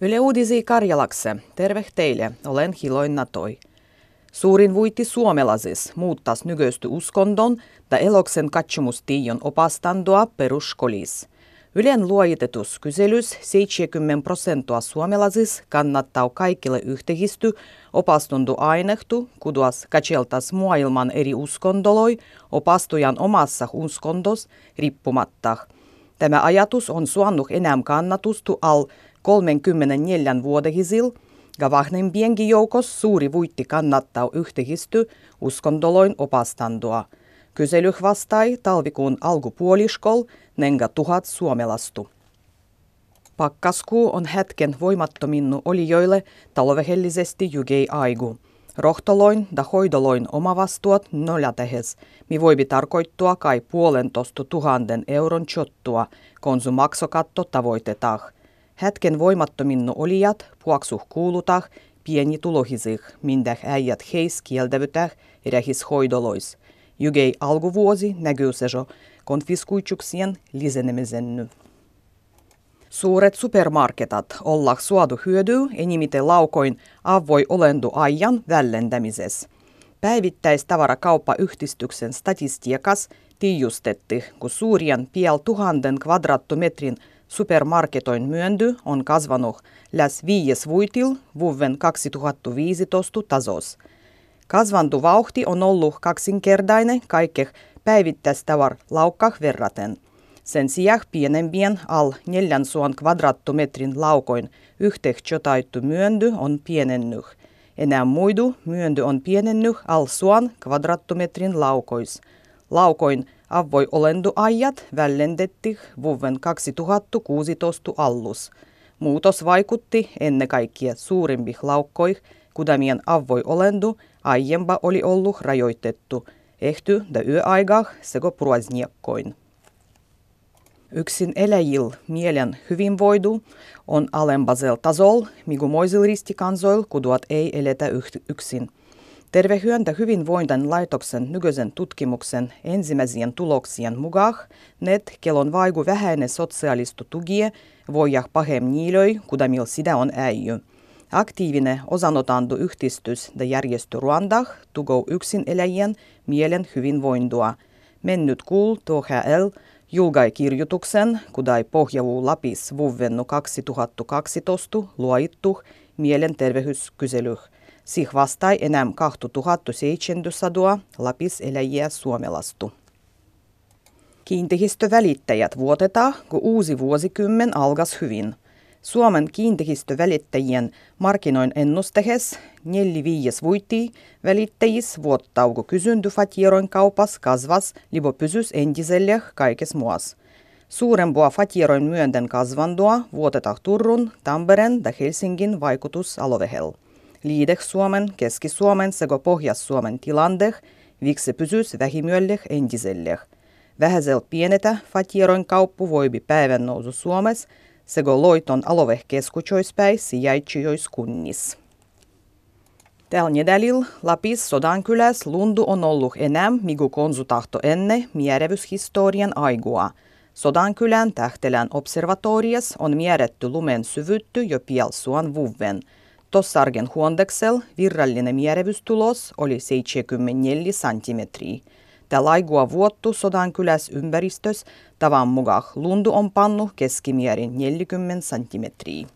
Yle Uudisi Karjalakse. Terve teille, olen Hiloin Natoi. Suurin vuitti suomalaisis muuttas nykyisty uskondon ja eloksen katsomustiion opastandoa peruskolis. Ylen luojitetus kyselys 70 prosenttia suomalaisis kannattaa kaikille yhteisty opastundu ainehtu, kuduas katseltas maailman eri uskondoloi opastujan omassa uskondos riippumatta. Tämä ajatus on suannut enää kannatustu al 34 vuodehisil, ja vahnempienkin joukos suuri vuitti kannattaa yhteisty uskondoloin opastandoa. Kysely vastai talvikuun alkupuoliskol nenga tuhat suomelastu. Pakkaskuu on hetken voimattominnu olijoille talvehellisesti jygei aigu. Rohtoloin ja hoidoloin omavastuot noljatehes, mi voibi tarkoittua kai puolentoista tuhannen euron chottua, konsu maksokatto tavoitetaan. Hetken voimattominnu olijat puoksuh kuulutah pieni tulohisih, mindäh äijät heis kieltävytäh erähis hoidolois. Jygei alkuvuosi näkyy sejo konfiskuitsuksien lisenemisenny. Suuret supermarketat olla suodu hyödy enimiten laukoin avoi olendu ajan vällentämises. Päivittäistavarakauppayhdistyksen statistiikas tiijustetti, kun suurien piel tuhannen kvadrattometrin supermarketoin myöndy on kasvanut läs viies vuitil vuoden 2015 tasos. Kasvantu vauhti on ollut kaksinkertainen kaikkeh päivittäistavar laukkah verraten. Sen sijaan pienempien al 400 kvadrattometrin laukoin yhteenjotaittu myöndy on pienennyt. Enää muidu myöndy on pienennyt al suan kvadrattometrin laukois. Laukoin avoi olentoajat vällendetti vuoden 2016 allus. Muutos vaikutti ennen kaikkea suurimpi laukkoih, kudamien avoi olendu aiempa oli ollut rajoitettu, ehty ja yöaigah sego pruasniekkoin. Yksin eläjil mielen hyvinvoidu on alempasel tasol, migumoisil ristikansoil, kuduat ei eletä yksin – Tervehyöntä hyvinvointan laitoksen nykyisen tutkimuksen ensimmäisien tuloksien mukaan net kelon vaigu vähäinen sosiaalistu tugie voijah pahem niilöi, kudamil sitä on äijy. Aktiivinen osanotandu yhdistys ja järjestö Ruandah tugou yksin eläjien mielen hyvinvointua. Mennyt kuul THL julgai kirjoituksen, kudai pohjavuu Lapis vuovennu 2012 luoittu Sih vastai enää 2700 Lapis eläjiä suomelastu. Kiinteistövälittäjät vuotetaan, kun uusi vuosikymmen algas hyvin. Suomen kiinteistövälittäjien markkinoin ennustehes neljä viies vuitti välittäjis vuottauko kysynty fatieroin kaupas kasvas libo pysys entiselle kaikes muas. Suurempua fatieroin myönten kasvandua vuotetaan Turun, Tampereen ja Helsingin vaikutusalovehel. Liideh-Suomen, Keski-Suomen sekä Pohjas-Suomen tilandeh, viksi pysyis vähimyölleh entiselleh. Vähäsel pienetä fatieroin kauppu voibi päivän nousu Suomes sekä loiton aloveh keskuchoispäi sijaitsiois kunnis. Tällä nedälil Lapis Sodankyläs lundu on ollut enää, migu konsutahto enne mierevyshistorian aigua. Sodankylän tähtelän observatorias on mieretty lumen syvytty jo pielsuan vuven – Tossargen huondeksel virrallinen mierevystulos oli 74 cm. Tämä laigua vuottu kyläs ympäristös tavan mukaan lundu on pannu keskimierin 40 cm.